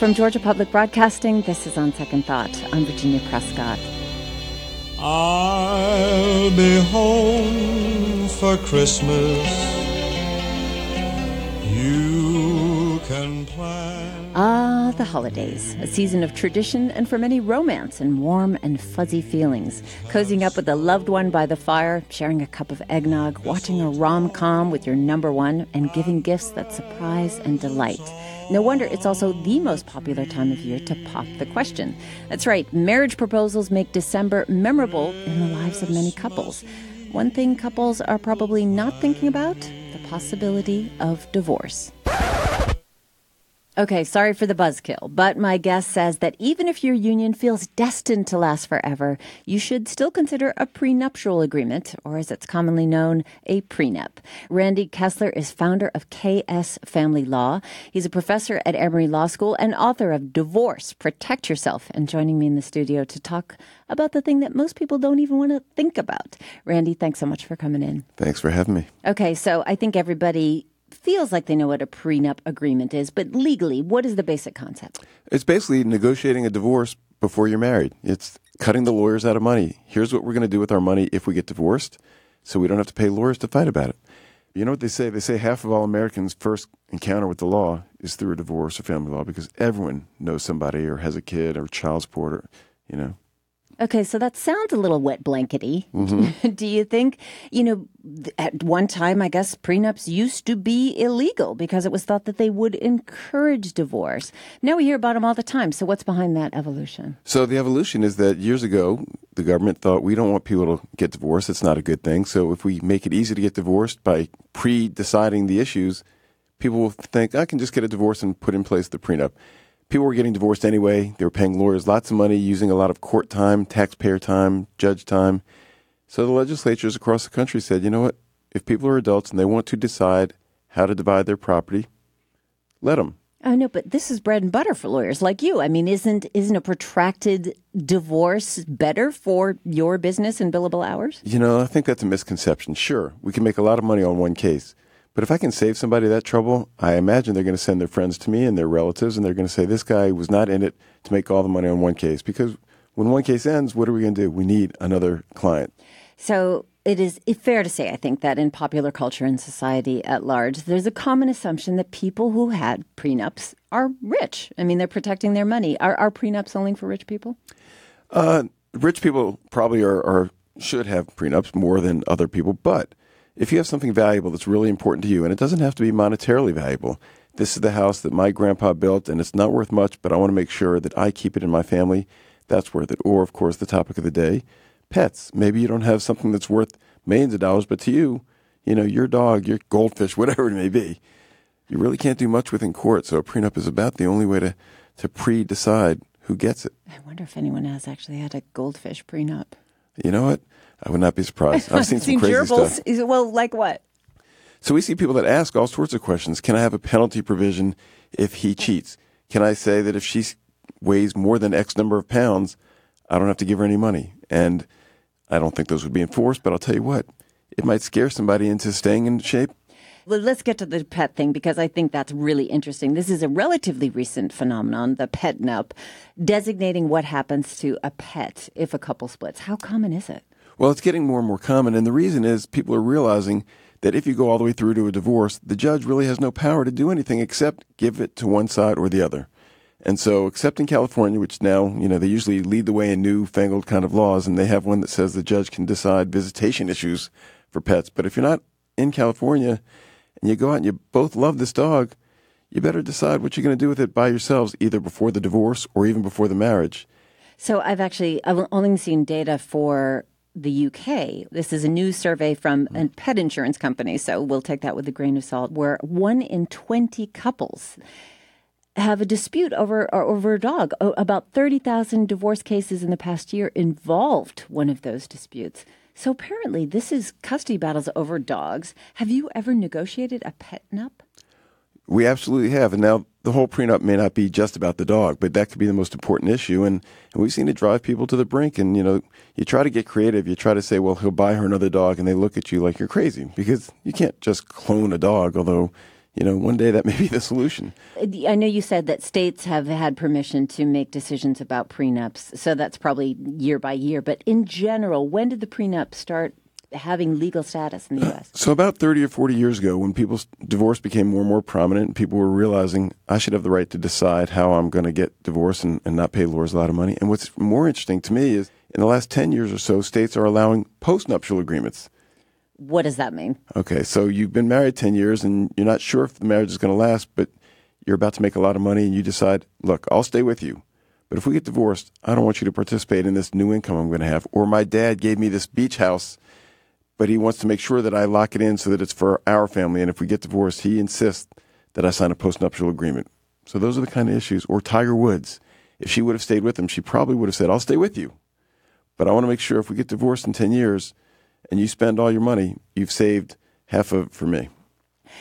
From Georgia Public Broadcasting, this is On Second Thought. I'm Virginia Prescott. I'll be home for Christmas. You can plan. Ah, the holidays, a season of tradition and for many romance and warm and fuzzy feelings. Cozying up with a loved one by the fire, sharing a cup of eggnog, watching a rom com with your number one, and giving gifts that surprise and delight. No wonder it's also the most popular time of year to pop the question. That's right, marriage proposals make December memorable in the lives of many couples. One thing couples are probably not thinking about the possibility of divorce. Okay, sorry for the buzzkill, but my guest says that even if your union feels destined to last forever, you should still consider a prenuptial agreement, or as it's commonly known, a prenup. Randy Kessler is founder of KS Family Law. He's a professor at Emory Law School and author of Divorce, Protect Yourself, and joining me in the studio to talk about the thing that most people don't even want to think about. Randy, thanks so much for coming in. Thanks for having me. Okay, so I think everybody feels like they know what a prenup agreement is, but legally, what is the basic concept? It's basically negotiating a divorce before you're married. It's cutting the lawyers out of money. Here's what we're going to do with our money if we get divorced, so we don't have to pay lawyers to fight about it. You know what they say? They say half of all Americans' first encounter with the law is through a divorce or family law because everyone knows somebody or has a kid or child support or, you know. Okay, so that sounds a little wet blankety. Mm-hmm. Do you think, you know, at one time, I guess prenups used to be illegal because it was thought that they would encourage divorce. Now we hear about them all the time. So what's behind that evolution? So the evolution is that years ago, the government thought we don't want people to get divorced. It's not a good thing. So if we make it easy to get divorced by pre-deciding the issues, people will think I can just get a divorce and put in place the prenup. People were getting divorced anyway. They were paying lawyers lots of money, using a lot of court time, taxpayer time, judge time. So the legislatures across the country said, you know what? If people are adults and they want to decide how to divide their property, let them. Oh no, but this is bread and butter for lawyers like you. I mean, isn't isn't a protracted divorce better for your business and billable hours? You know, I think that's a misconception. Sure, we can make a lot of money on one case. But if I can save somebody that trouble, I imagine they're going to send their friends to me and their relatives, and they're going to say, this guy was not in it to make all the money on one case. Because when one case ends, what are we going to do? We need another client. So it is fair to say, I think, that in popular culture and society at large, there's a common assumption that people who had prenups are rich. I mean, they're protecting their money. Are, are prenups only for rich people? Uh, rich people probably are, are should have prenups more than other people, but if you have something valuable that's really important to you, and it doesn't have to be monetarily valuable, this is the house that my grandpa built, and it's not worth much, but I want to make sure that I keep it in my family, that's worth it. Or, of course, the topic of the day pets. Maybe you don't have something that's worth millions of dollars, but to you, you know, your dog, your goldfish, whatever it may be, you really can't do much with in court. So a prenup is about the only way to, to pre decide who gets it. I wonder if anyone has actually had a goldfish prenup. You know what? I would not be surprised. I've seen some seen crazy gerbils. stuff. Is- Well, like what? So we see people that ask all sorts of questions. Can I have a penalty provision if he cheats? Can I say that if she weighs more than X number of pounds, I don't have to give her any money? And I don't think those would be enforced, but I'll tell you what, it might scare somebody into staying in shape. Well, let's get to the pet thing because I think that's really interesting. This is a relatively recent phenomenon, the pet nup, designating what happens to a pet if a couple splits. How common is it? Well, it's getting more and more common, and the reason is people are realizing that if you go all the way through to a divorce, the judge really has no power to do anything except give it to one side or the other. And so, except in California, which now, you know, they usually lead the way in newfangled kind of laws, and they have one that says the judge can decide visitation issues for pets. But if you're not in California and you go out and you both love this dog, you better decide what you're going to do with it by yourselves, either before the divorce or even before the marriage. So I've actually I've only seen data for the UK. This is a new survey from a mm-hmm. pet insurance company, so we'll take that with a grain of salt. Where one in twenty couples have a dispute over or over a dog. About thirty thousand divorce cases in the past year involved one of those disputes. So apparently, this is custody battles over dogs. Have you ever negotiated a pet nup? We absolutely have. And now the whole prenup may not be just about the dog, but that could be the most important issue. And, and we've seen it drive people to the brink. And, you know, you try to get creative. You try to say, well, he'll buy her another dog. And they look at you like you're crazy because you can't just clone a dog, although, you know, one day that may be the solution. I know you said that states have had permission to make decisions about prenups, so that's probably year by year. But in general, when did the prenup start having legal status in the U.S.? So about 30 or 40 years ago, when people's divorce became more and more prominent, and people were realizing I should have the right to decide how I'm going to get divorced and, and not pay lawyers a lot of money. And what's more interesting to me is in the last 10 years or so, states are allowing postnuptial agreements. What does that mean? Okay, so you've been married 10 years and you're not sure if the marriage is going to last, but you're about to make a lot of money and you decide, look, I'll stay with you. But if we get divorced, I don't want you to participate in this new income I'm going to have. Or my dad gave me this beach house but he wants to make sure that I lock it in so that it's for our family. And if we get divorced, he insists that I sign a postnuptial agreement. So those are the kind of issues. Or Tiger Woods. If she would have stayed with him, she probably would have said, I'll stay with you. But I want to make sure if we get divorced in 10 years and you spend all your money, you've saved half of it for me.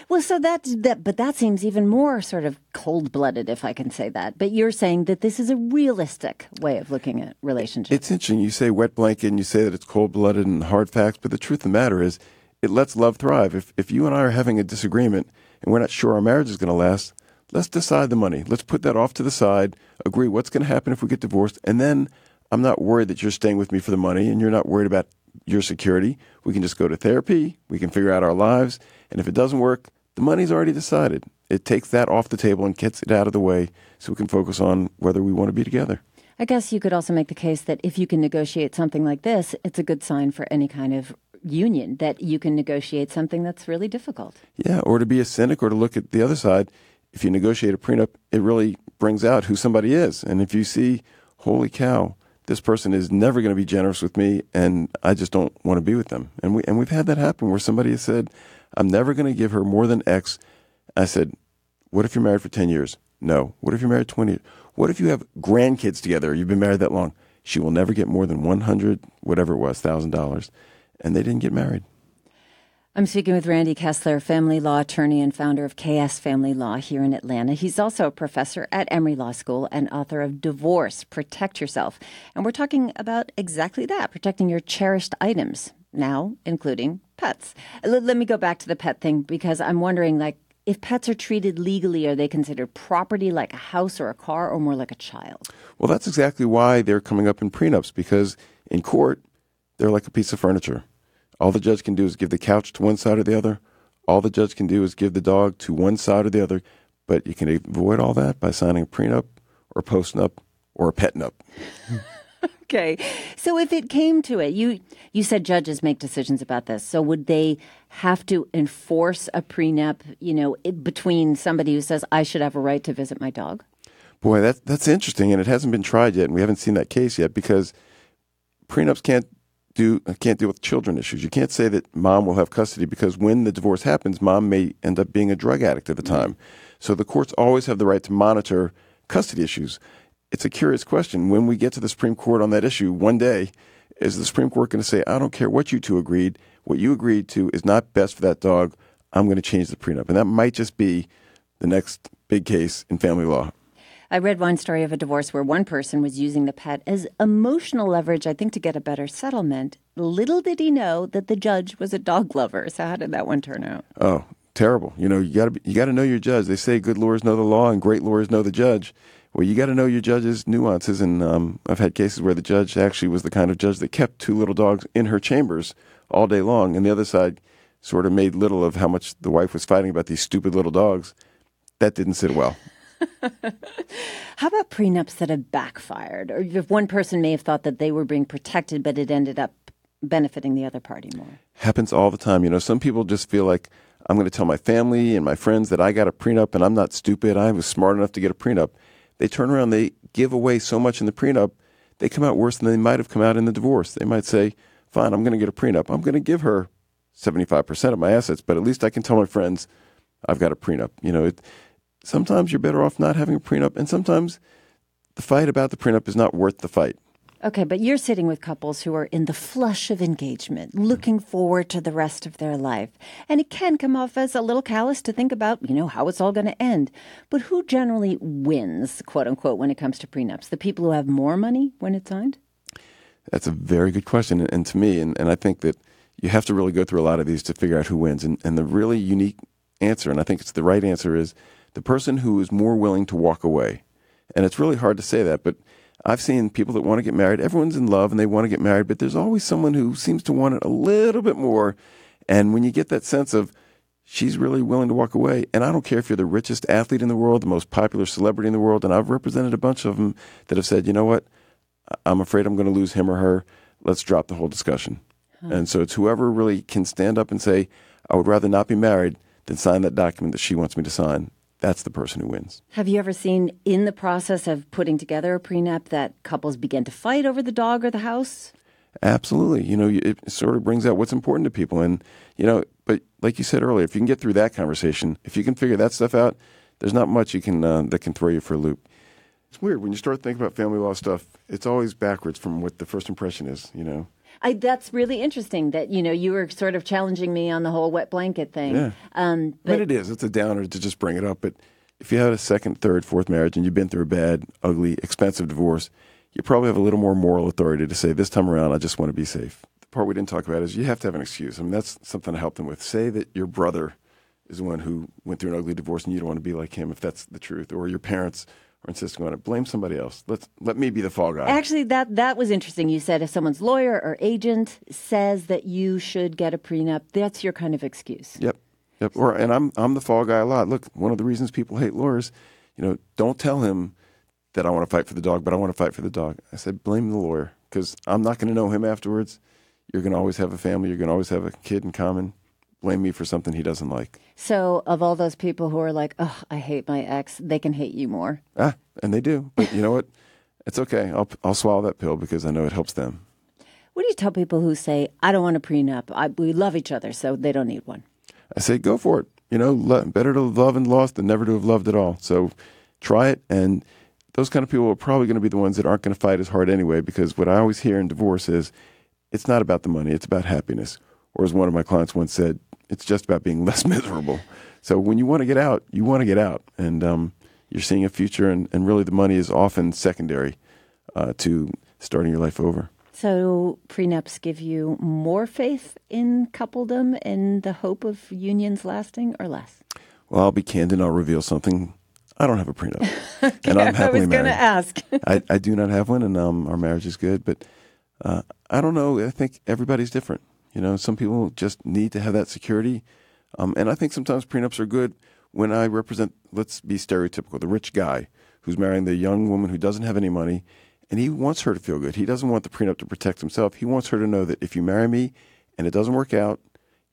Well, so that that, but that seems even more sort of cold blooded, if I can say that. But you're saying that this is a realistic way of looking at relationships. It's interesting. You say wet blanket, and you say that it's cold blooded and hard facts. But the truth of the matter is, it lets love thrive. If if you and I are having a disagreement and we're not sure our marriage is going to last, let's decide the money. Let's put that off to the side. Agree what's going to happen if we get divorced, and then I'm not worried that you're staying with me for the money, and you're not worried about your security. We can just go to therapy. We can figure out our lives and if it doesn't work, the money's already decided. It takes that off the table and gets it out of the way so we can focus on whether we want to be together. I guess you could also make the case that if you can negotiate something like this, it's a good sign for any kind of union that you can negotiate something that's really difficult. Yeah, or to be a cynic or to look at the other side. If you negotiate a prenup, it really brings out who somebody is. And if you see, holy cow, this person is never going to be generous with me and I just don't want to be with them. And we and we've had that happen where somebody has said, I'm never going to give her more than X. I said, What if you're married for 10 years? No. What if you're married 20 years? What if you have grandkids together? You've been married that long. She will never get more than 100, whatever it was, thousand dollars. And they didn't get married. I'm speaking with Randy Kessler, family law attorney and founder of KS Family Law here in Atlanta. He's also a professor at Emory Law School and author of Divorce Protect Yourself. And we're talking about exactly that protecting your cherished items, now including pets. Let, let me go back to the pet thing because I'm wondering like if pets are treated legally, are they considered property like a house or a car or more like a child? Well, that's exactly why they're coming up in prenups because in court, they're like a piece of furniture. All the judge can do is give the couch to one side or the other. All the judge can do is give the dog to one side or the other. But you can avoid all that by signing a prenup or a postnup or a petnup. okay. So if it came to it, you you said judges make decisions about this. So would they have to enforce a prenup, you know, between somebody who says I should have a right to visit my dog? Boy, that that's interesting and it hasn't been tried yet and we haven't seen that case yet because prenups can't do can't deal with children issues. You can't say that mom will have custody because when the divorce happens, mom may end up being a drug addict at the mm-hmm. time. So the courts always have the right to monitor custody issues it's a curious question. When we get to the Supreme Court on that issue one day, is the Supreme Court going to say, I don't care what you two agreed, what you agreed to is not best for that dog. I'm going to change the prenup. And that might just be the next big case in family law. I read one story of a divorce where one person was using the pet as emotional leverage, I think, to get a better settlement. Little did he know that the judge was a dog lover. So, how did that one turn out? Oh, terrible. You know, you got to you got to know your judge. They say good lawyers know the law and great lawyers know the judge. Well, you got to know your judge's nuances, and um, I've had cases where the judge actually was the kind of judge that kept two little dogs in her chambers all day long, and the other side sort of made little of how much the wife was fighting about these stupid little dogs. That didn't sit well. How about prenups that have backfired, or if one person may have thought that they were being protected, but it ended up benefiting the other party more? Happens all the time. You know, some people just feel like I'm going to tell my family and my friends that I got a prenup, and I'm not stupid. I was smart enough to get a prenup they turn around, they give away so much in the prenup, they come out worse than they might have come out in the divorce. They might say, fine, I'm going to get a prenup. I'm going to give her 75% of my assets, but at least I can tell my friends I've got a prenup. You know, it, sometimes you're better off not having a prenup, and sometimes the fight about the prenup is not worth the fight. Okay, but you're sitting with couples who are in the flush of engagement, mm-hmm. looking forward to the rest of their life. And it can come off as a little callous to think about, you know, how it's all going to end. But who generally wins, quote unquote, when it comes to prenups? The people who have more money when it's signed? That's a very good question. And, to me, and, and I think that you have to really go through a lot of these to figure out who wins. And, and the really unique answer, and I think it's the right answer, is the person who is more willing to walk away. And it's really hard to say that, but I've seen people that want to get married. Everyone's in love and they want to get married, but there's always someone who seems to want it a little bit more. And when you get that sense of she's really willing to walk away, and I don't care if you're the richest athlete in the world, the most popular celebrity in the world, and I've represented a bunch of them that have said, you know what, I'm afraid I'm going to lose him or her. Let's drop the whole discussion. Huh. And so it's whoever really can stand up and say, I would rather not be married than sign that document that she wants me to sign that's the person who wins. Have you ever seen in the process of putting together a prenup that couples begin to fight over the dog or the house? Absolutely. You know, it sort of brings out what's important to people. And, you know, but like you said earlier, if you can get through that conversation, if you can figure that stuff out, there's not much you can uh, that can throw you for a loop. It's weird when you start thinking about family law stuff. It's always backwards from what the first impression is. You know. I, that's really interesting that you know you were sort of challenging me on the whole wet blanket thing. Yeah. Um, but, but it is. It's a downer to just bring it up. But if you had a second, third, fourth marriage and you've been through a bad, ugly, expensive divorce, you probably have a little more moral authority to say, this time around, I just want to be safe. The part we didn't talk about is you have to have an excuse. I mean, that's something to help them with. Say that your brother is the one who went through an ugly divorce and you don't want to be like him if that's the truth, or your parents or insisting on it. Blame somebody else. Let's let me be the fall guy. Actually, that that was interesting. You said if someone's lawyer or agent says that you should get a prenup, that's your kind of excuse. Yep. Yep. Or and I'm I'm the fall guy a lot. Look, one of the reasons people hate lawyers, you know, don't tell him that I want to fight for the dog, but I want to fight for the dog. I said blame the lawyer because I'm not going to know him afterwards. You're going to always have a family. You're going to always have a kid in common blame me for something he doesn't like. So, of all those people who are like, "Oh, I hate my ex," they can hate you more. Ah, and they do. But you know what? It's okay. I'll I'll swallow that pill because I know it helps them. What do you tell people who say, "I don't want a prenup. I, we love each other, so they don't need one"? I say, go for it. You know, better to love and lost than never to have loved at all. So, try it. And those kind of people are probably going to be the ones that aren't going to fight as hard anyway. Because what I always hear in divorce is, it's not about the money; it's about happiness. Or as one of my clients once said, it's just about being less miserable. So when you want to get out, you want to get out, and um, you're seeing a future, and, and really the money is often secondary uh, to starting your life over. So prenups give you more faith in coupledom and the hope of unions lasting, or less? Well, I'll be candid. I'll reveal something. I don't have a prenup, okay, and I'm happily married. I was going to ask. I, I do not have one, and um, our marriage is good. But uh, I don't know. I think everybody's different. You know, some people just need to have that security. Um, and I think sometimes prenups are good when I represent, let's be stereotypical, the rich guy who's marrying the young woman who doesn't have any money and he wants her to feel good. He doesn't want the prenup to protect himself. He wants her to know that if you marry me and it doesn't work out,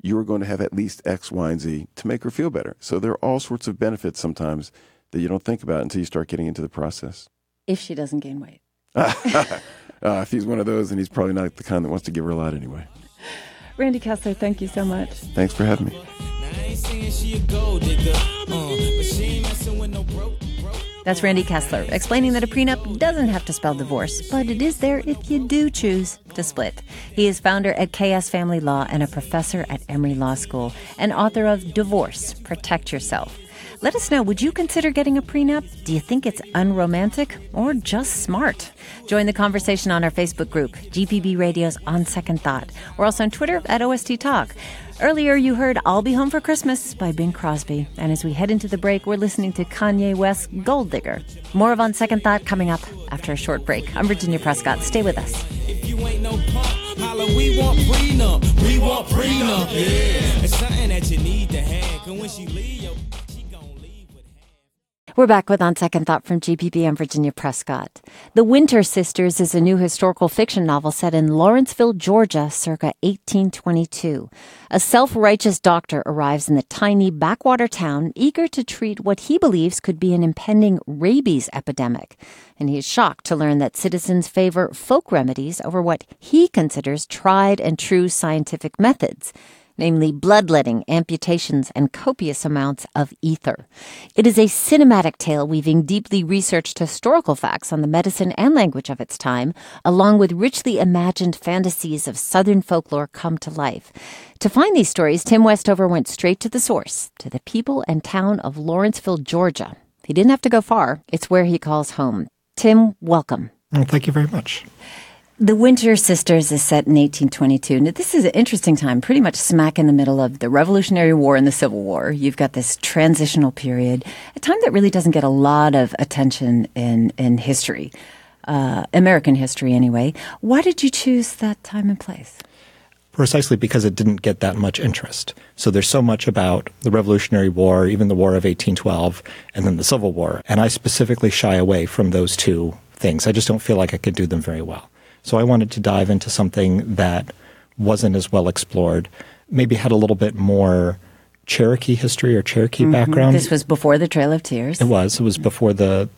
you are going to have at least X, Y, and Z to make her feel better. So there are all sorts of benefits sometimes that you don't think about until you start getting into the process. If she doesn't gain weight. uh, if he's one of those, then he's probably not the kind that wants to give her a lot anyway. Randy Kessler, thank you so much. Thanks for having me. That's Randy Kessler explaining that a prenup doesn't have to spell divorce, but it is there if you do choose to split. He is founder at KS Family Law and a professor at Emory Law School and author of Divorce Protect Yourself. Let us know would you consider getting a prenup? Do you think it's unromantic or just smart? Join the conversation on our Facebook group, GPB Radio's On Second Thought. We're also on Twitter at OST Talk. Earlier, you heard I'll Be Home for Christmas by Bing Crosby. And as we head into the break, we're listening to Kanye West's Gold Digger. More of On Second Thought coming up after a short break. I'm Virginia Prescott. Stay with us. we want prenup. We want prenup. Yeah. It's something that you need to have. When she leave, we're back with On Second Thought from GPB. I'm Virginia Prescott. The Winter Sisters is a new historical fiction novel set in Lawrenceville, Georgia, circa 1822. A self righteous doctor arrives in the tiny backwater town, eager to treat what he believes could be an impending rabies epidemic. And he is shocked to learn that citizens favor folk remedies over what he considers tried and true scientific methods namely bloodletting, amputations, and copious amounts of ether. It is a cinematic tale weaving deeply researched historical facts on the medicine and language of its time, along with richly imagined fantasies of Southern folklore come to life. To find these stories, Tim Westover went straight to the source, to the people and town of Lawrenceville, Georgia. He didn't have to go far. It's where he calls home. Tim, welcome. Well, thank you very much. The Winter Sisters is set in 1822. Now, this is an interesting time, pretty much smack in the middle of the Revolutionary War and the Civil War. You've got this transitional period, a time that really doesn't get a lot of attention in, in history, uh, American history anyway. Why did you choose that time and place? Precisely because it didn't get that much interest. So there's so much about the Revolutionary War, even the War of 1812, and then the Civil War. And I specifically shy away from those two things. I just don't feel like I could do them very well. So I wanted to dive into something that wasn't as well explored, maybe had a little bit more Cherokee history or Cherokee mm-hmm. background. This was before the Trail of Tears. It was. It was before the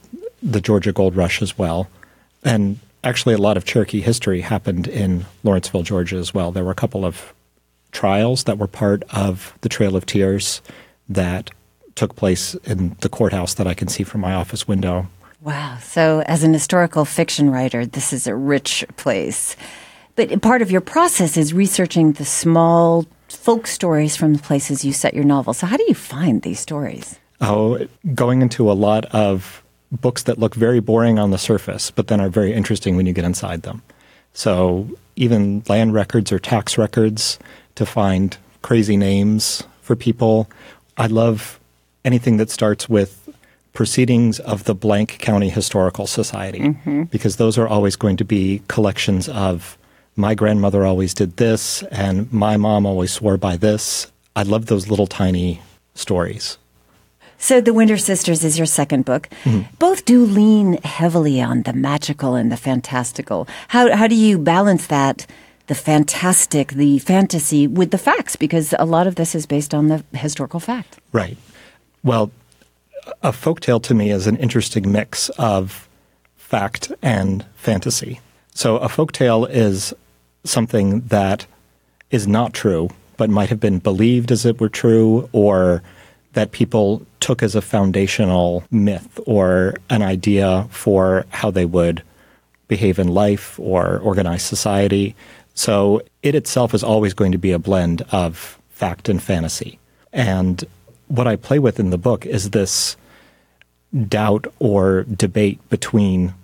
the Georgia Gold Rush as well. And actually a lot of Cherokee history happened in Lawrenceville, Georgia as well. There were a couple of trials that were part of the Trail of Tears that took place in the courthouse that I can see from my office window Wow. So, as an historical fiction writer, this is a rich place. But part of your process is researching the small folk stories from the places you set your novel. So, how do you find these stories? Oh, going into a lot of books that look very boring on the surface, but then are very interesting when you get inside them. So, even land records or tax records to find crazy names for people. I love anything that starts with proceedings of the blank county historical society. Mm-hmm. because those are always going to be collections of my grandmother always did this and my mom always swore by this. I love those little tiny stories. So the winter sisters is your second book. Mm-hmm. both do lean heavily on the magical and the fantastical. How, how do you balance that the fantastic the fantasy with the facts? Because a lot of this is based on the historical fact. Right. Well a folktale to me is an interesting mix of fact and fantasy. So a folktale is something that is not true, but might have been believed as it were true, or that people took as a foundational myth or an idea for how they would behave in life or organize society. So it itself is always going to be a blend of fact and fantasy. And what I play with in the book is this doubt or debate between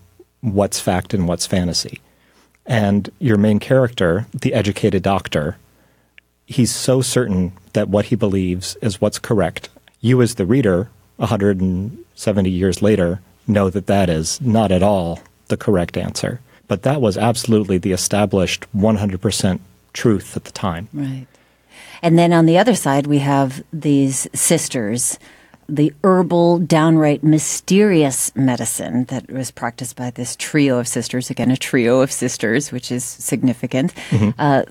what's fact and what's fantasy. And your main character, the educated doctor, he's so certain that what he believes is what's correct. You, as the reader, 170 years later, know that that is not at all the correct answer. But that was absolutely the established 100% truth at the time. Right. And then on the other side, we have these sisters the herbal, downright mysterious medicine that was practiced by this trio of sisters. Again, a trio of sisters, which is significant. Mm-hmm. Uh,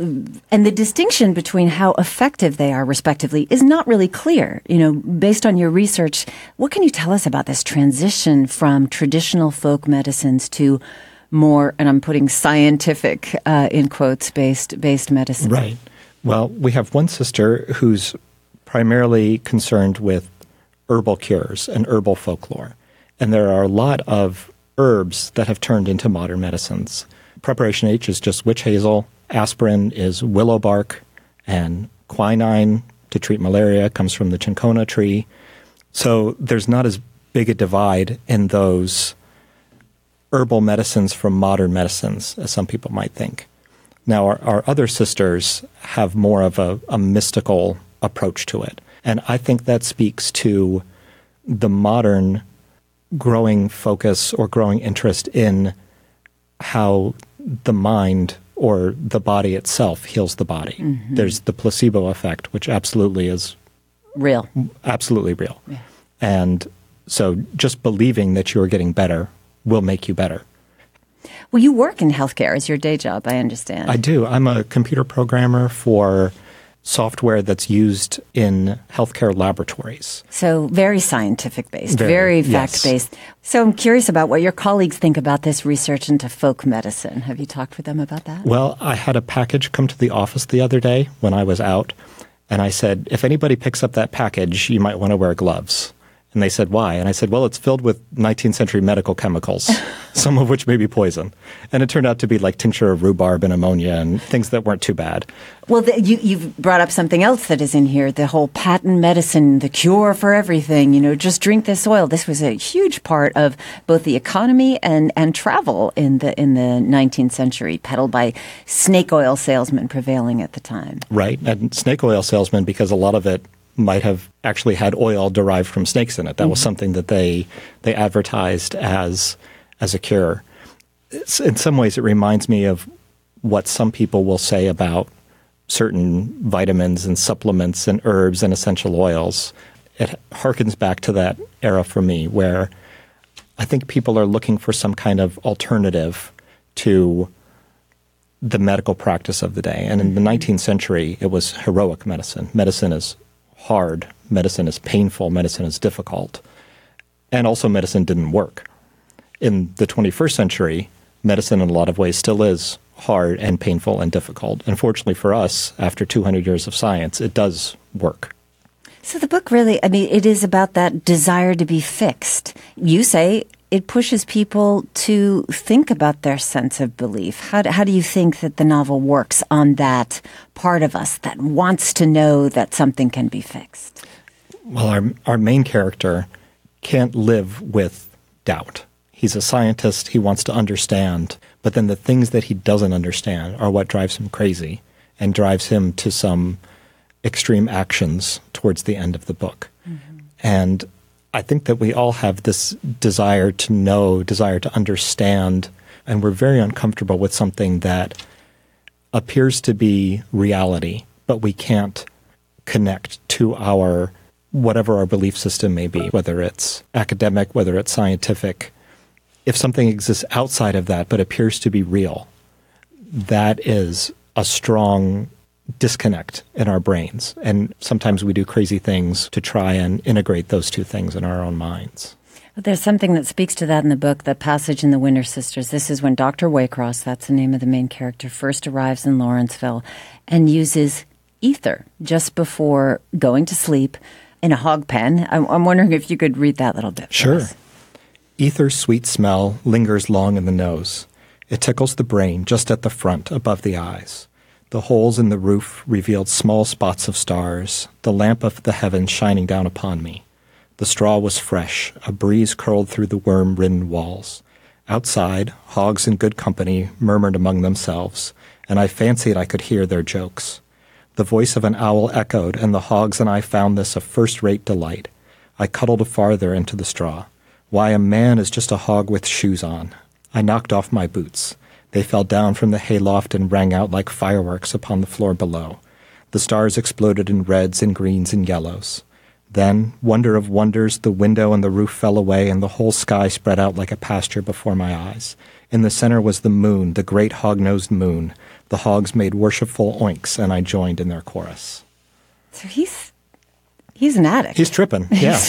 and the distinction between how effective they are, respectively, is not really clear. You know, based on your research, what can you tell us about this transition from traditional folk medicines to more, and I'm putting scientific uh, in quotes, based based medicine? Right. Well, we have one sister who's primarily concerned with herbal cures and herbal folklore. And there are a lot of herbs that have turned into modern medicines. Preparation H is just witch hazel, aspirin is willow bark, and quinine to treat malaria comes from the cinchona tree. So there's not as big a divide in those herbal medicines from modern medicines as some people might think. Now, our, our other sisters have more of a, a mystical approach to it. And I think that speaks to the modern growing focus or growing interest in how the mind or the body itself heals the body. Mm-hmm. There's the placebo effect, which absolutely is real. Absolutely real. Yeah. And so just believing that you're getting better will make you better. Well, you work in healthcare as your day job, I understand. I do. I'm a computer programmer for software that's used in healthcare laboratories. So, very scientific based, very, very fact based. Yes. So, I'm curious about what your colleagues think about this research into folk medicine. Have you talked with them about that? Well, I had a package come to the office the other day when I was out, and I said, if anybody picks up that package, you might want to wear gloves. And they said, why? And I said, well, it's filled with 19th century medical chemicals, some of which may be poison. And it turned out to be like tincture of rhubarb and ammonia and things that weren't too bad. Well, the, you, you've brought up something else that is in here the whole patent medicine, the cure for everything. You know, just drink this oil. This was a huge part of both the economy and, and travel in the, in the 19th century, peddled by snake oil salesmen prevailing at the time. Right. And snake oil salesmen, because a lot of it might have actually had oil derived from snakes in it. That mm-hmm. was something that they they advertised as as a cure. It's, in some ways, it reminds me of what some people will say about certain vitamins and supplements and herbs and essential oils. It harkens back to that era for me where I think people are looking for some kind of alternative to the medical practice of the day. And in the 19th mm-hmm. century, it was heroic medicine. Medicine is hard. Medicine is painful. Medicine is difficult. And also, medicine didn't work. In the 21st century, medicine in a lot of ways still is hard and painful and difficult. Unfortunately for us, after 200 years of science, it does work. So the book really, I mean, it is about that desire to be fixed. You say it pushes people to think about their sense of belief. How do, how do you think that the novel works on that part of us that wants to know that something can be fixed? Well, our, our main character can't live with doubt. He's a scientist, he wants to understand, but then the things that he doesn't understand are what drives him crazy and drives him to some extreme actions towards the end of the book. Mm-hmm. And I think that we all have this desire to know, desire to understand, and we're very uncomfortable with something that appears to be reality, but we can't connect to our whatever our belief system may be, whether it's academic, whether it's scientific. If something exists outside of that but appears to be real, that is a strong disconnect in our brains. And sometimes we do crazy things to try and integrate those two things in our own minds. There's something that speaks to that in the book, the passage in The Winter Sisters. This is when Dr. Waycross, that's the name of the main character, first arrives in Lawrenceville and uses ether just before going to sleep in a hog pen. I'm, I'm wondering if you could read that little bit. Sure. Ether's sweet smell lingers long in the nose. It tickles the brain just at the front, above the eyes. The holes in the roof revealed small spots of stars, the lamp of the heavens shining down upon me. The straw was fresh, a breeze curled through the worm ridden walls. Outside, hogs in good company murmured among themselves, and I fancied I could hear their jokes. The voice of an owl echoed, and the hogs and I found this a first rate delight. I cuddled farther into the straw. Why, a man is just a hog with shoes on. I knocked off my boots. They fell down from the hayloft and rang out like fireworks upon the floor below. The stars exploded in reds and greens and yellows. Then, wonder of wonders, the window and the roof fell away, and the whole sky spread out like a pasture before my eyes. In the center was the moon, the great hog nosed moon. The hogs made worshipful oinks, and I joined in their chorus. So he's he's an addict. He's tripping. Yeah.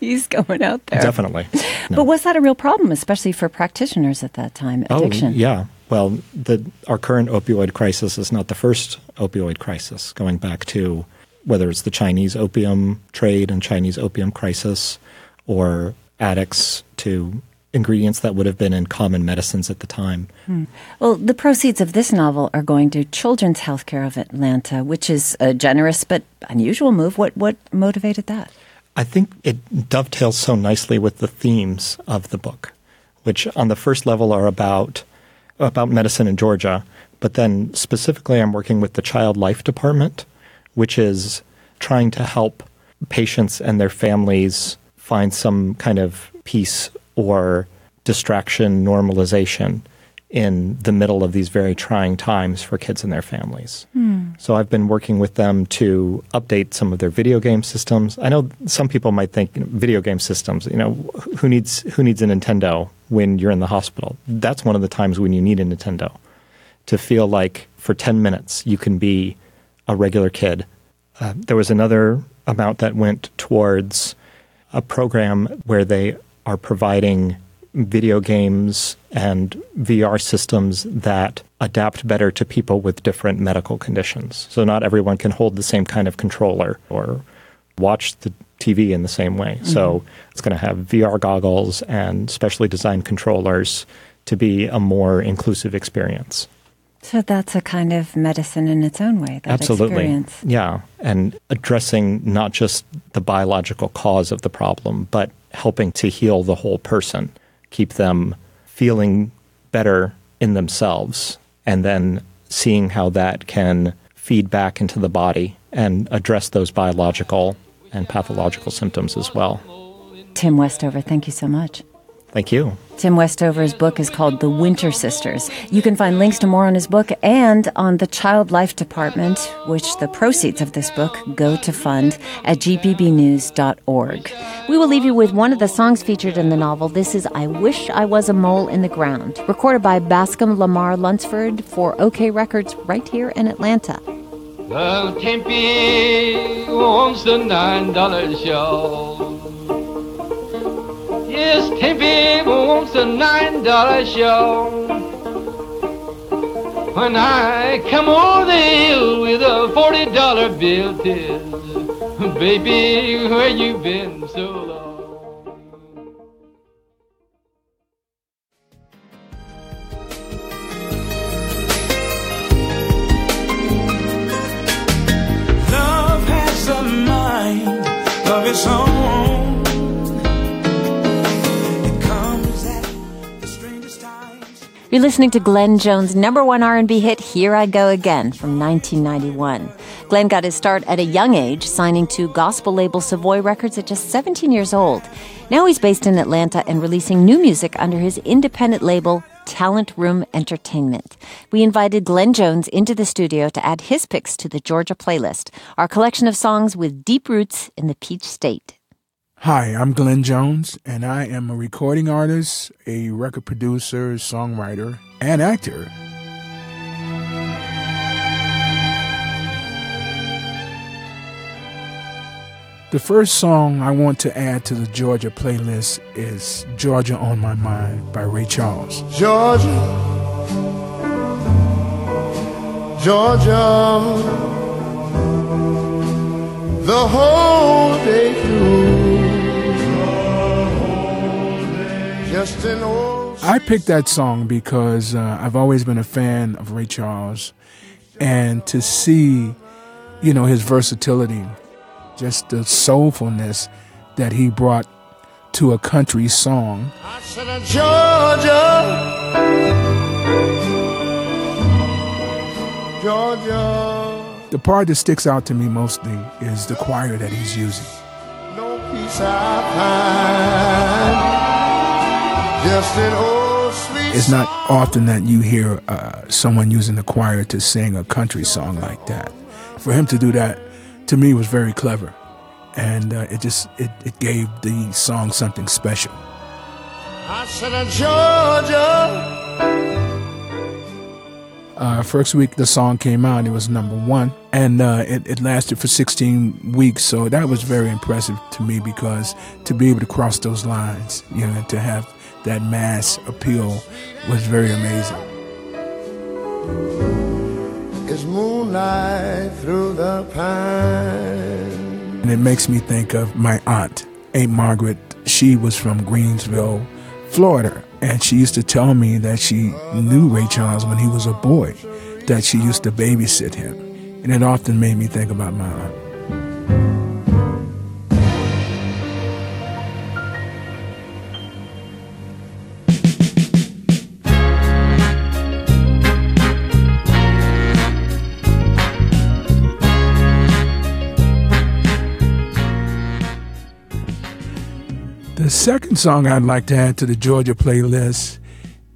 he's going out there. Definitely. No. But was that a real problem, especially for practitioners at that time? Oh, addiction. Oh, yeah. Well, the, our current opioid crisis is not the first opioid crisis, going back to whether it's the Chinese opium trade and Chinese opium crisis, or addicts to ingredients that would have been in common medicines at the time. Hmm. Well, the proceeds of this novel are going to Children's Healthcare of Atlanta, which is a generous but unusual move. What what motivated that? I think it dovetails so nicely with the themes of the book, which on the first level are about about medicine in Georgia, but then specifically I'm working with the Child Life Department, which is trying to help patients and their families find some kind of peace or distraction normalization in the middle of these very trying times for kids and their families. Mm. So I've been working with them to update some of their video game systems. I know some people might think you know, video game systems, you know, who needs who needs a Nintendo when you're in the hospital? That's one of the times when you need a Nintendo to feel like for 10 minutes you can be a regular kid. Uh, there was another amount that went towards a program where they are providing video games and VR systems that adapt better to people with different medical conditions. So not everyone can hold the same kind of controller or watch the TV in the same way. Mm-hmm. So it's going to have VR goggles and specially designed controllers to be a more inclusive experience. So that's a kind of medicine in its own way. Absolutely. Experience. Yeah. And addressing not just the biological cause of the problem, but helping to heal the whole person, keep them feeling better in themselves, and then seeing how that can feed back into the body and address those biological and pathological symptoms as well. Tim Westover, thank you so much. Thank you. Tim Westover's book is called The Winter Sisters. You can find links to more on his book and on the Child Life Department, which the proceeds of this book go to fund at gpbnews.org. We will leave you with one of the songs featured in the novel. This is I Wish I Was a Mole in the Ground, recorded by Bascom Lamar Lunsford for Okeh Records right here in Atlanta. Well, Tempe wants the nine dollar show. Yes, Tempe wants a nine dollar show. When I come over the hill with a forty dollar bill, tis, baby, where you been so long? You're listening to Glenn Jones' number one R&B hit, Here I Go Again, from 1991. Glenn got his start at a young age, signing to gospel label Savoy Records at just 17 years old. Now he's based in Atlanta and releasing new music under his independent label, Talent Room Entertainment. We invited Glenn Jones into the studio to add his picks to the Georgia playlist, our collection of songs with deep roots in the Peach State. Hi, I'm Glenn Jones, and I am a recording artist, a record producer, songwriter, and actor. The first song I want to add to the Georgia playlist is Georgia on My Mind by Ray Charles. Georgia, Georgia, the whole day through. I picked that song because uh, I've always been a fan of Ray Charles, and to see, you know, his versatility, just the soulfulness that he brought to a country song. I said, Georgia, Georgia. The part that sticks out to me mostly is the choir that he's using. No peace I find. It's not often that you hear uh, someone using the choir to sing a country song like that. For him to do that, to me, was very clever, and uh, it just it, it gave the song something special. I said, Georgia. Uh, first week the song came out, it was number one, and uh, it, it lasted for 16 weeks. So that was very impressive to me because to be able to cross those lines, you know, to have that mass appeal was very amazing. It's moonlight through the pine. And it makes me think of my aunt, Aunt Margaret. She was from Greenville, Florida. And she used to tell me that she knew Ray Charles when he was a boy, that she used to babysit him. And it often made me think about my aunt. Second song I'd like to add to the Georgia playlist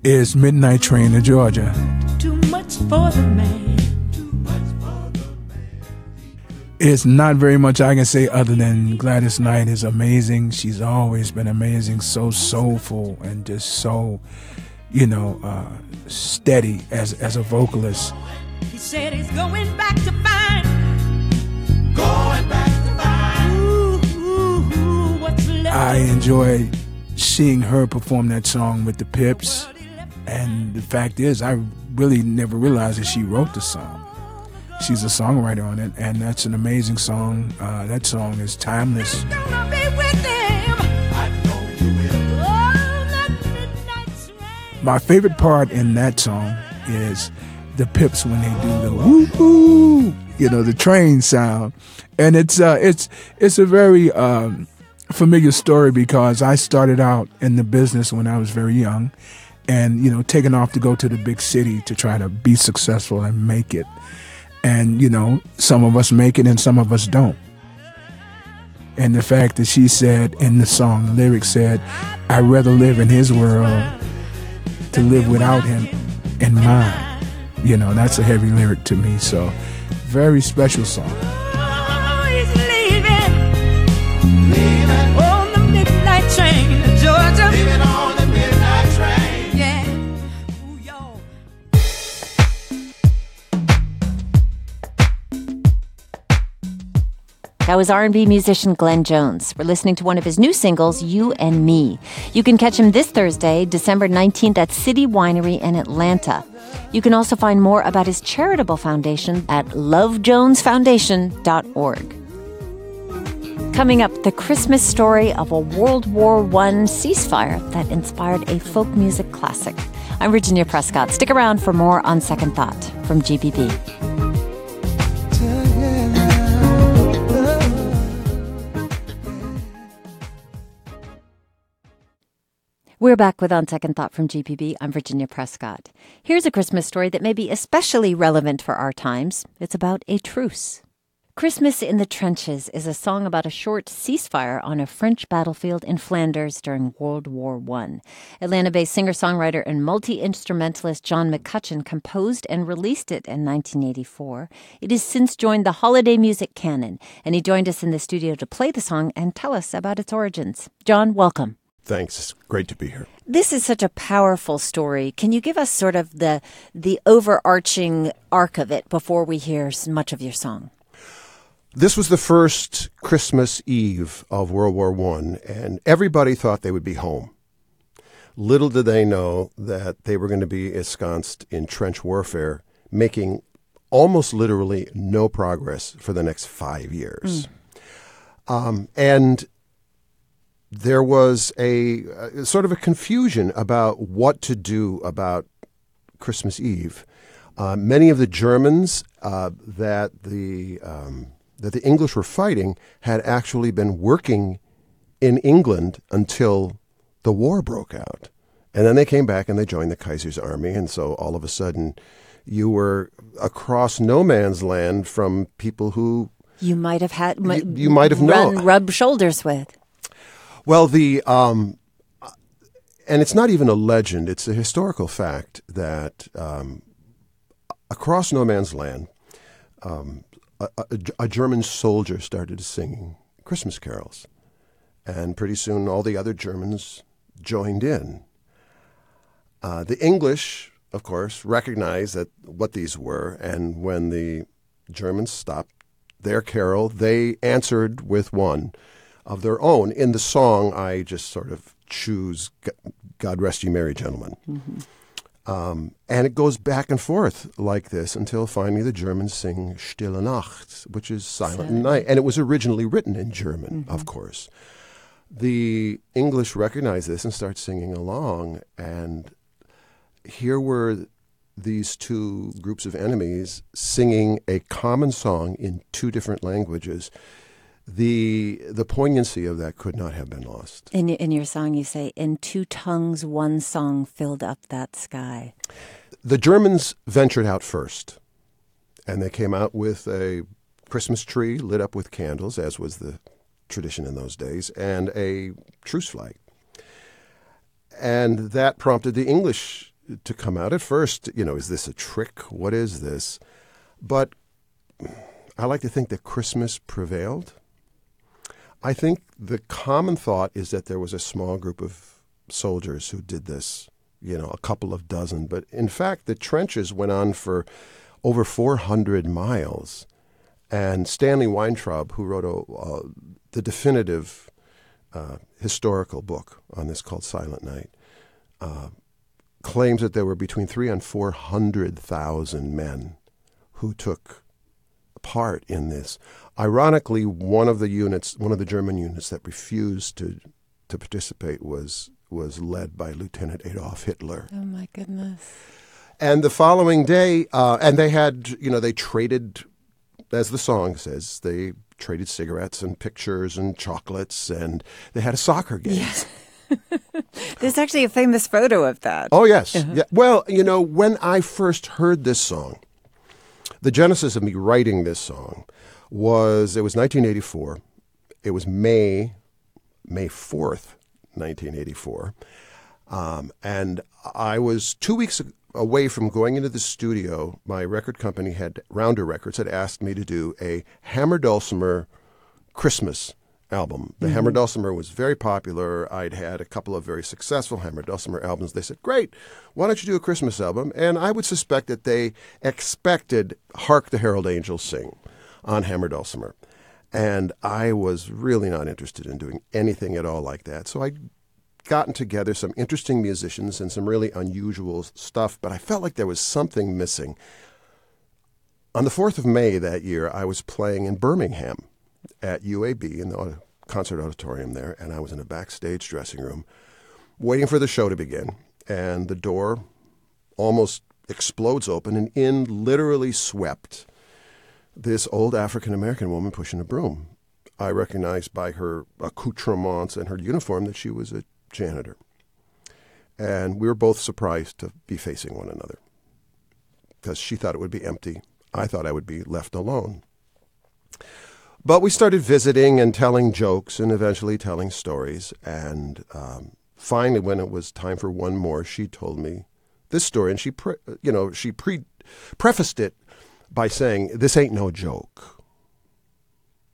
is Midnight Train to Georgia. Too much for the man. It's not very much I can say other than Gladys Knight is amazing. She's always been amazing, so soulful and just so, you know, uh, steady as as a vocalist. He said he's going back I enjoy seeing her perform that song with the Pips. And the fact is, I really never realized that she wrote the song. she's a songwriter on it, and that's an amazing song. Uh, that song is timeless. My favorite part in that song is the pips when they do the woo woo, you know, the train sound, and it's uh, it's it's a very um, familiar story because I started out in the business when I was very young, and you know, taking off to go to the big city to try to be successful and make it, and you know, some of us make it and some of us don't. And the fact that she said in the song, the lyric said, "I'd rather live in his world to live without him in mine." You know, that's a heavy lyric to me. So, very special song. That was R&B musician Glenn Jones. We're listening to one of his new singles, You and Me. You can catch him this Thursday, December 19th at City Winery in Atlanta. You can also find more about his charitable foundation at lovejonesfoundation.org. Coming up, the Christmas story of a World War I ceasefire that inspired a folk music classic. I'm Virginia Prescott. Stick around for more on Second Thought from GPB. We're back with On Second Thought from GPB. I'm Virginia Prescott. Here's a Christmas story that may be especially relevant for our times. It's about a truce. Christmas in the Trenches is a song about a short ceasefire on a French battlefield in Flanders during World War I. Atlanta based singer songwriter and multi instrumentalist John McCutcheon composed and released it in 1984. It has since joined the holiday music canon, and he joined us in the studio to play the song and tell us about its origins. John, welcome. Thanks. It's great to be here. This is such a powerful story. Can you give us sort of the the overarching arc of it before we hear much of your song? This was the first Christmas Eve of World War One, and everybody thought they would be home. Little did they know that they were going to be ensconced in trench warfare, making almost literally no progress for the next five years. Mm. Um, and there was a, sort of a confusion about what to do about Christmas Eve. Uh, many of the Germans uh, that the um, that the English were fighting had actually been working in England until the war broke out. And then they came back and they joined the Kaiser's army. And so all of a sudden, you were across no man's land from people who you might have had you, you might have known rub shoulders with. Well, the um, and it's not even a legend; it's a historical fact that um, across no man's land, um, a, a, a, German soldier started singing Christmas carols, and pretty soon all the other Germans joined in. Uh, the English, of course, recognized that what these were, and when the Germans stopped their carol, they answered with one of their own. In the song, I just sort of choose God Rest You Merry Gentlemen. Mm-hmm. Um, and it goes back and forth like this until finally the Germans sing Stille Nacht, which is Silent. Night. And it was originally written in German, mm-hmm. of course. The English recognize this and start singing along. And here were these two groups of enemies singing a common song in two different languages the the poignancy of that could not have been lost. In in your song, you say, "In two tongues, one song filled up that sky." The Germans ventured out first, and they came out with a Christmas tree lit up with candles, as was the tradition in those days, and a truce flag. And that prompted the English to come out. At first, you know, is this a trick? What is this? But I like to think that Christmas prevailed I think the common thought is that there was a small group of soldiers who did this, you know, a couple of dozen. But in fact, the trenches went on for over 400 miles. And Stanley Weintraub, who wrote a, the definitive uh, historical book on this called Silent Night, uh, claims that there were between three and 400,000 men who took part in this. Ironically, one of the units, one of the German units that refused to to participate was was led by Lieutenant Adolf Hitler. Oh my goodness. And the following day, uh, and they had, you know, they traded, as the song says, they traded cigarettes and pictures and chocolates, and they had a soccer game. There's actually a famous photo of that. Oh yes, yeah. Well, you know, when I first heard this song, the genesis of me writing this song was it was 1984. It was May, May 4th, 1984, um, and I was two weeks away from going into the studio. My record company had Rounder Records had asked me to do a Hammer Dulcimer Christmas album. The mm-hmm. Hammer Dulcimer was very popular. I'd had a couple of very successful Hammer Dulcimer albums. They said, Great, why don't you do a Christmas album? And I would suspect that they expected Hark the Herald Angels Sing on Hammer Dulcimer. And I was really not interested in doing anything at all like that. So I'd gotten together some interesting musicians and some really unusual stuff, but I felt like there was something missing. On the 4th of May that year, I was playing in Birmingham at UAB in the concert auditorium there, and I was in a backstage dressing room waiting for the show to begin. And the door almost explodes open, and in literally swept this old African American woman pushing a broom. I recognized by her accoutrements and her uniform that she was a janitor. And we were both surprised to be facing one another because she thought it would be empty. I thought I would be left alone. But we started visiting and telling jokes and eventually telling stories. And um, finally, when it was time for one more, she told me this story, and she, pre- you know, she pre- prefaced it by saying, "This ain't no joke."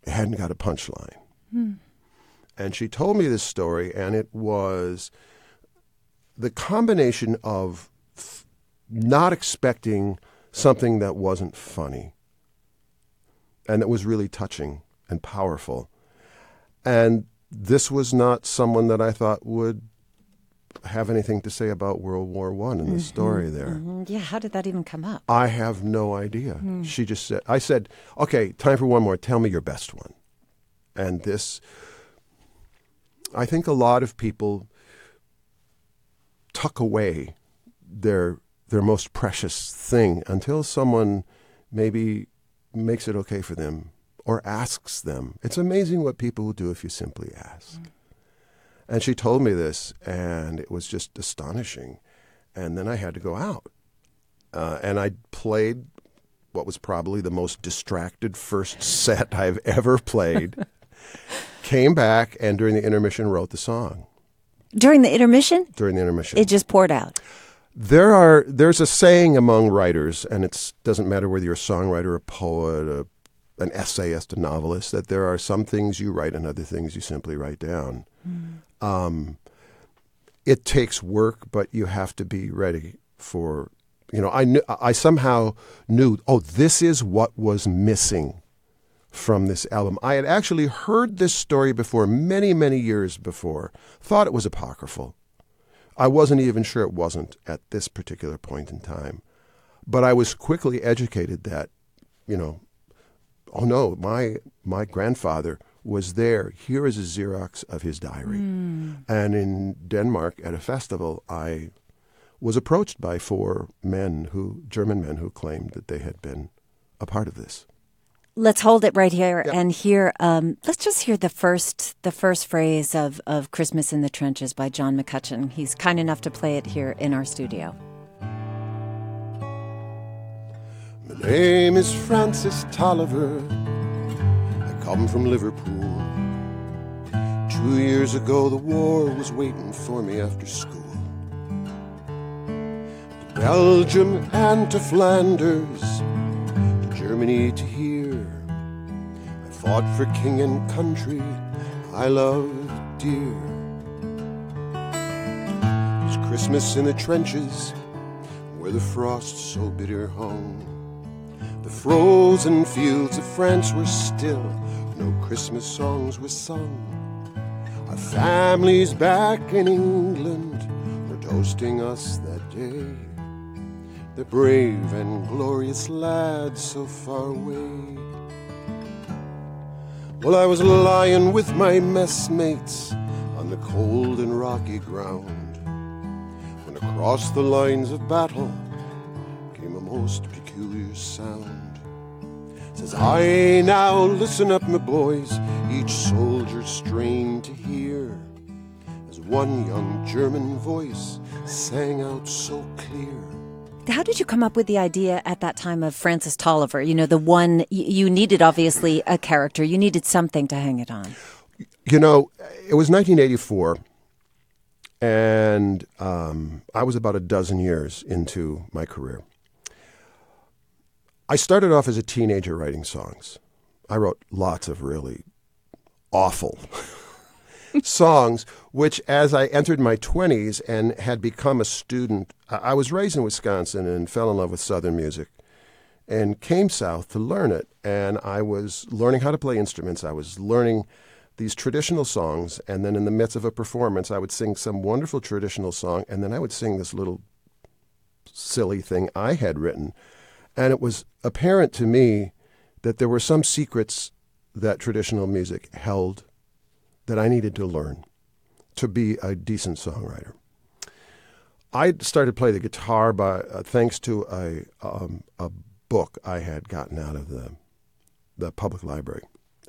It hadn't got a punchline. And she told me this story, and it was the combination of f- not expecting something that wasn't funny and it was really touching and powerful. And this was not someone that I thought would have anything to say about World War One in the story there. Mm, Yeah, how did that even come up? I have no idea. She just said, I said, okay, time for one more. Tell me your best one. And this, I think a lot of people tuck away their their most precious thing until someone maybe makes it okay for them or asks them. It's amazing what people will do if you simply ask. And she told me this, and it was just astonishing. And then I had to go out. Uh, and I played what was probably the most distracted first set I've ever played. Came back, and during the intermission, wrote the song. During the intermission, During the intermission, it just poured out. There are there's a saying among writers, and it doesn't matter whether you're a songwriter, a poet, a, an essayist, a novelist, that there are some things you write and other things you simply write down. Um, it takes work, but you have to be ready for. You know, I knew I somehow knew. Oh, this is what was missing from this album. I had actually heard this story before, many, many years before. Thought it was apocryphal. I wasn't even sure it wasn't at this particular point in time. But I was quickly educated that, you know, oh no, my my grandfather was there. Here is a Xerox of his diary. Hmm. And in Denmark at a festival, I was approached by four men who German men who claimed that they had been a part of this. Let's hold it right here and hear. Um, let's just hear the first the first phrase of of Christmas in the Trenches by John McCutcheon. He's kind enough to play it here in our studio. My name is Francis Tolliver. I come from Liverpool. Two years ago, the war was waiting for me after school. To Belgium and to Flanders, to Germany to here. Fought for king and country I loved dear. It was Christmas in the trenches where the frost so bitter hung. The frozen fields of France were still, no Christmas songs were sung. Our families back in England were toasting us that day. The brave and glorious lads so far away. Well, I was lying with my messmates on the cold and rocky ground when across the lines of battle came a most peculiar sound. Says, I now listen up, my boys, each soldier strained to hear as one young German voice sang out so clear. How did you come up with the idea at that time of Francis Tolliver? You know, the one you needed obviously a character, you needed something to hang it on. You know, it was 1984, and um, I was about a dozen years into my career. I started off as a teenager writing songs. I wrote lots of really awful songs, which as I entered my 20s and had become a student, I was raised in Wisconsin and fell in love with Southern music and came south to learn it. And I was learning how to play instruments. I was learning these traditional songs. And then in the midst of a performance, I would sing some wonderful traditional song. And then I would sing this little silly thing I had written. And it was apparent to me that there were some secrets that traditional music held that I needed to learn to be a decent songwriter. I started playing the guitar by uh, thanks to a um, a book I had gotten out of the the public library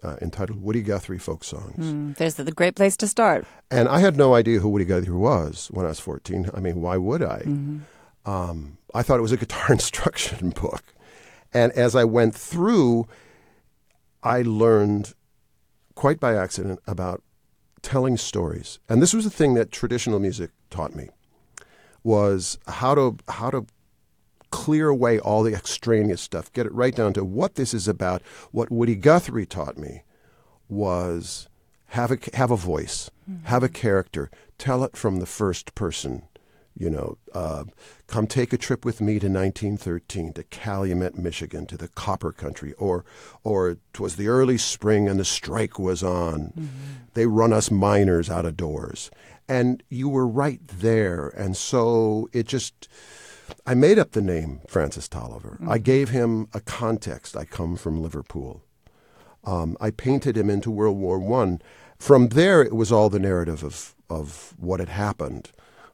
uh, entitled Woody Guthrie Folk Songs. Mm, there's the great place to start. And I had no idea who Woody Guthrie was when I was 14. I mean, why would I? Um, I thought it was a guitar instruction book. And as I went through, I learned quite by accident about telling stories. And this was the thing that traditional music taught me was how to how to clear away all the extraneous stuff, get it right down to what this is about. What Woody Guthrie taught me was have a have a voice, hmm. have a character, tell it from the first person. You know, uh, come take a trip with me to 1913 to Calumet, Michigan, to the copper country, or or 'twas the early spring and the strike was on. They run us miners out of doors, and you were right there, and so it just. I made up the name Francis Tolliver. I gave him a context. I come from Liverpool. Um, I painted him into World War One. From there, it was all the narrative of of what had happened,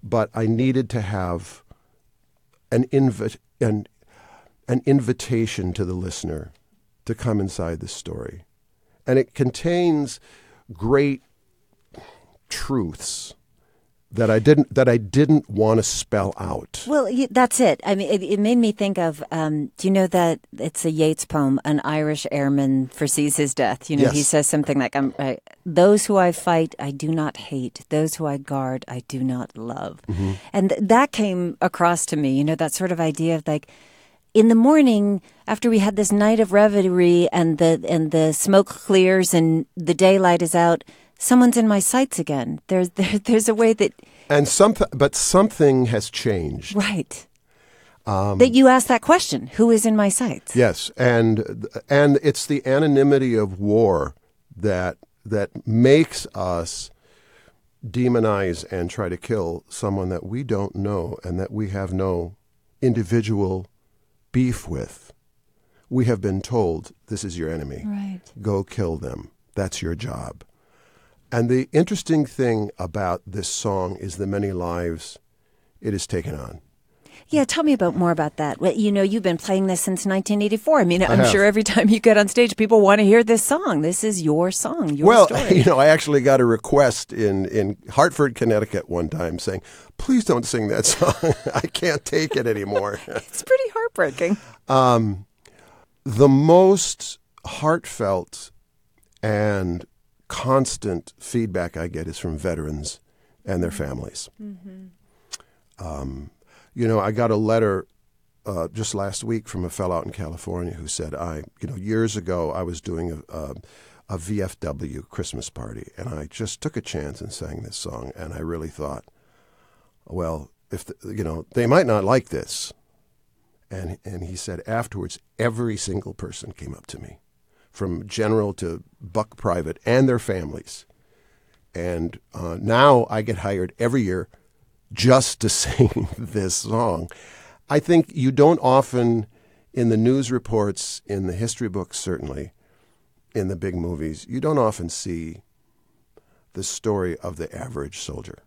but I needed to have an invit an an invitation to the listener to come inside the story, and it contains great truths that I didn't that I didn't want to spell out. Well, that's it. I mean, it, it made me think of. Um, do you know that it's a Yeats poem? An Irish airman foresees his death. You know, he says something like, "I'm I, those who I fight, I do not hate; those who I guard, I do not love." And th- that came across to me. You know, that sort of idea of like. In the morning, after we had this night of revelry and the and the smoke clears and the daylight is out, someone's in my sights again. There's there, there's a way that And something, but something has changed. Right. Um, that you asked that question who is in my sights? Yes, and and it's the anonymity of war that that makes us demonize and try to kill someone that we don't know and that we have no individual beef with. We have been told this is your enemy. Right. Go kill them. That's your job. And the interesting thing about this song is the many lives it has taken on. Yeah, tell me about more about that. Well, you know, you've been playing this since 1984. I mean, I'm have. sure every time you get on stage, people want to hear this song. This is your song, your well, story. you know, I actually got a request in, in Hartford, Connecticut one time saying, please don't sing that song. I can't take it anymore. it's pretty heartbreaking. Um, the most heartfelt and constant feedback I get is from veterans and their families. Um, you know, I got a letter uh, just last week from a fellow out in California who said, "I, you know, years ago I was doing a, a, a VFW Christmas party, and I just took a chance and sang this song, and I really thought, well, if the, you know, they might not like this." And, and he said afterwards, every single person came up to me, from general to buck private and their families. And uh, now I get hired every year just to sing this song. I think you don't often, in the news reports, in the history books, certainly, in the big movies, you don't often see the story of the average soldier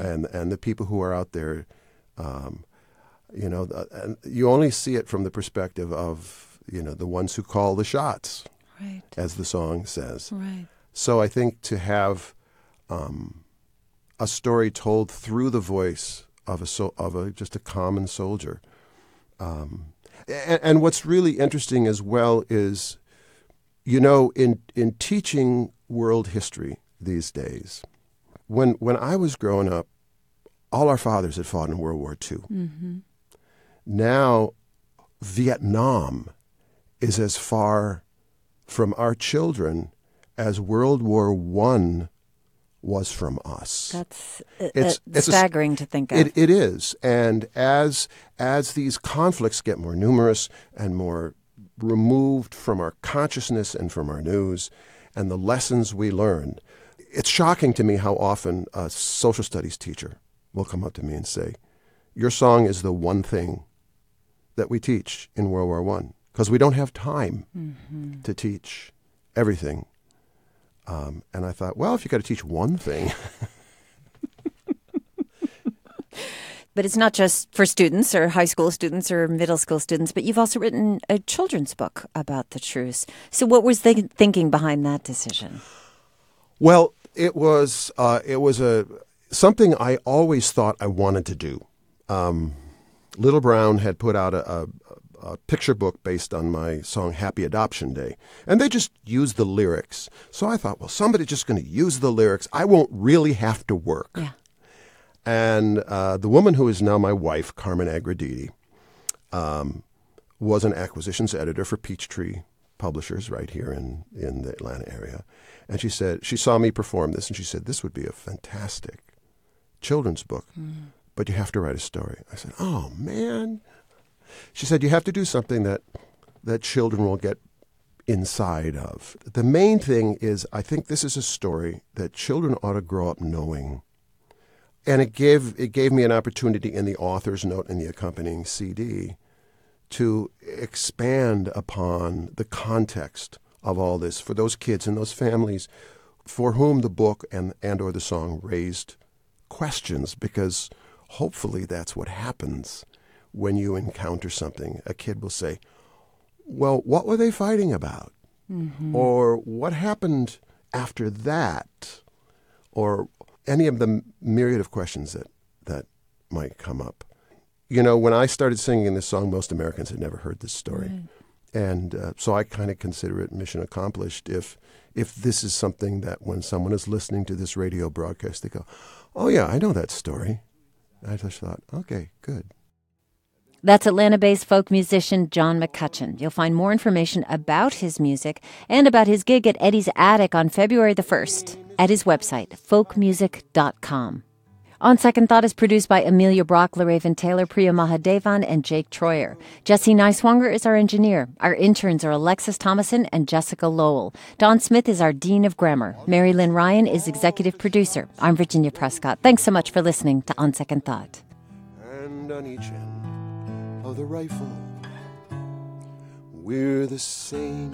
and and the people who are out there. Um, you know, and you only see it from the perspective of you know the ones who call the shots, Right. as the song says. Right. So I think to have um, a story told through the voice of a so, of a just a common soldier, um, and, and what's really interesting as well is, you know, in in teaching world history these days, when when I was growing up, all our fathers had fought in World War II. Now, Vietnam is as far from our children as World War One was from us. That's uh, It's- uh, it's a s- staggering to think of. It, it is, and as as these conflicts get more numerous and more removed from our consciousness and from our news, and the lessons we learn, it's shocking to me how often a social studies teacher will come up to me and say, "Your song is the one thing that we teach in World War One because we don't have time to teach everything." Um, and I thought, well, if you got to teach one thing, But it's not just for students or high school students or middle school students, but you've also written a children's book about the truce. So, what was the thinking behind that decision? Well, it was uh, it was a something I always thought I wanted to do. Um, Little Brown had put out a, a, a picture book based on my song "Happy Adoption Day," and they just used the lyrics. So I thought, well, somebody's just going to use the lyrics. I won't really have to work. Yeah. And uh, the woman who is now my wife, Carmen Agra Deedy, um, was an acquisitions editor for Peachtree Publishers right here in, in the Atlanta area. And she said, she saw me perform this and she said, this would be a fantastic children's book, but you have to write a story. I said, oh, man. She said, you have to do something that, that children will get inside of. The main thing is, I think this is a story that children ought to grow up knowing and it gave it gave me an opportunity in the author's note in the accompanying CD to expand upon the context of all this for those kids and those families for whom the book and and or the song raised questions because hopefully that's what happens when you encounter something a kid will say well what were they fighting about or what happened after that or any of the myriad of questions that, that might come up. You know, when I started singing this song, most Americans had never heard this story. And uh, so I kind of consider it mission accomplished if, if this is something that when someone is listening to this radio broadcast, they go, oh, yeah, I know that story. I just thought, okay, good. That's Atlanta based folk musician John McCutcheon. You'll find more information about his music and about his gig at Eddie's Attic on February the 1st at his website, folkmusic.com. On Second Thought is produced by Amelia Brock, LaRaven Taylor, Priya Mahadevan, and Jake Troyer. Jesse Neiswanger is our engineer. Our interns are Alexis Thomason and Jessica Lowell. Don Smith is our Dean of Grammar. Mary Lynn Ryan is executive producer. I'm Virginia Prescott. Thanks so much for listening to On Second Thought with rifle. We're the same.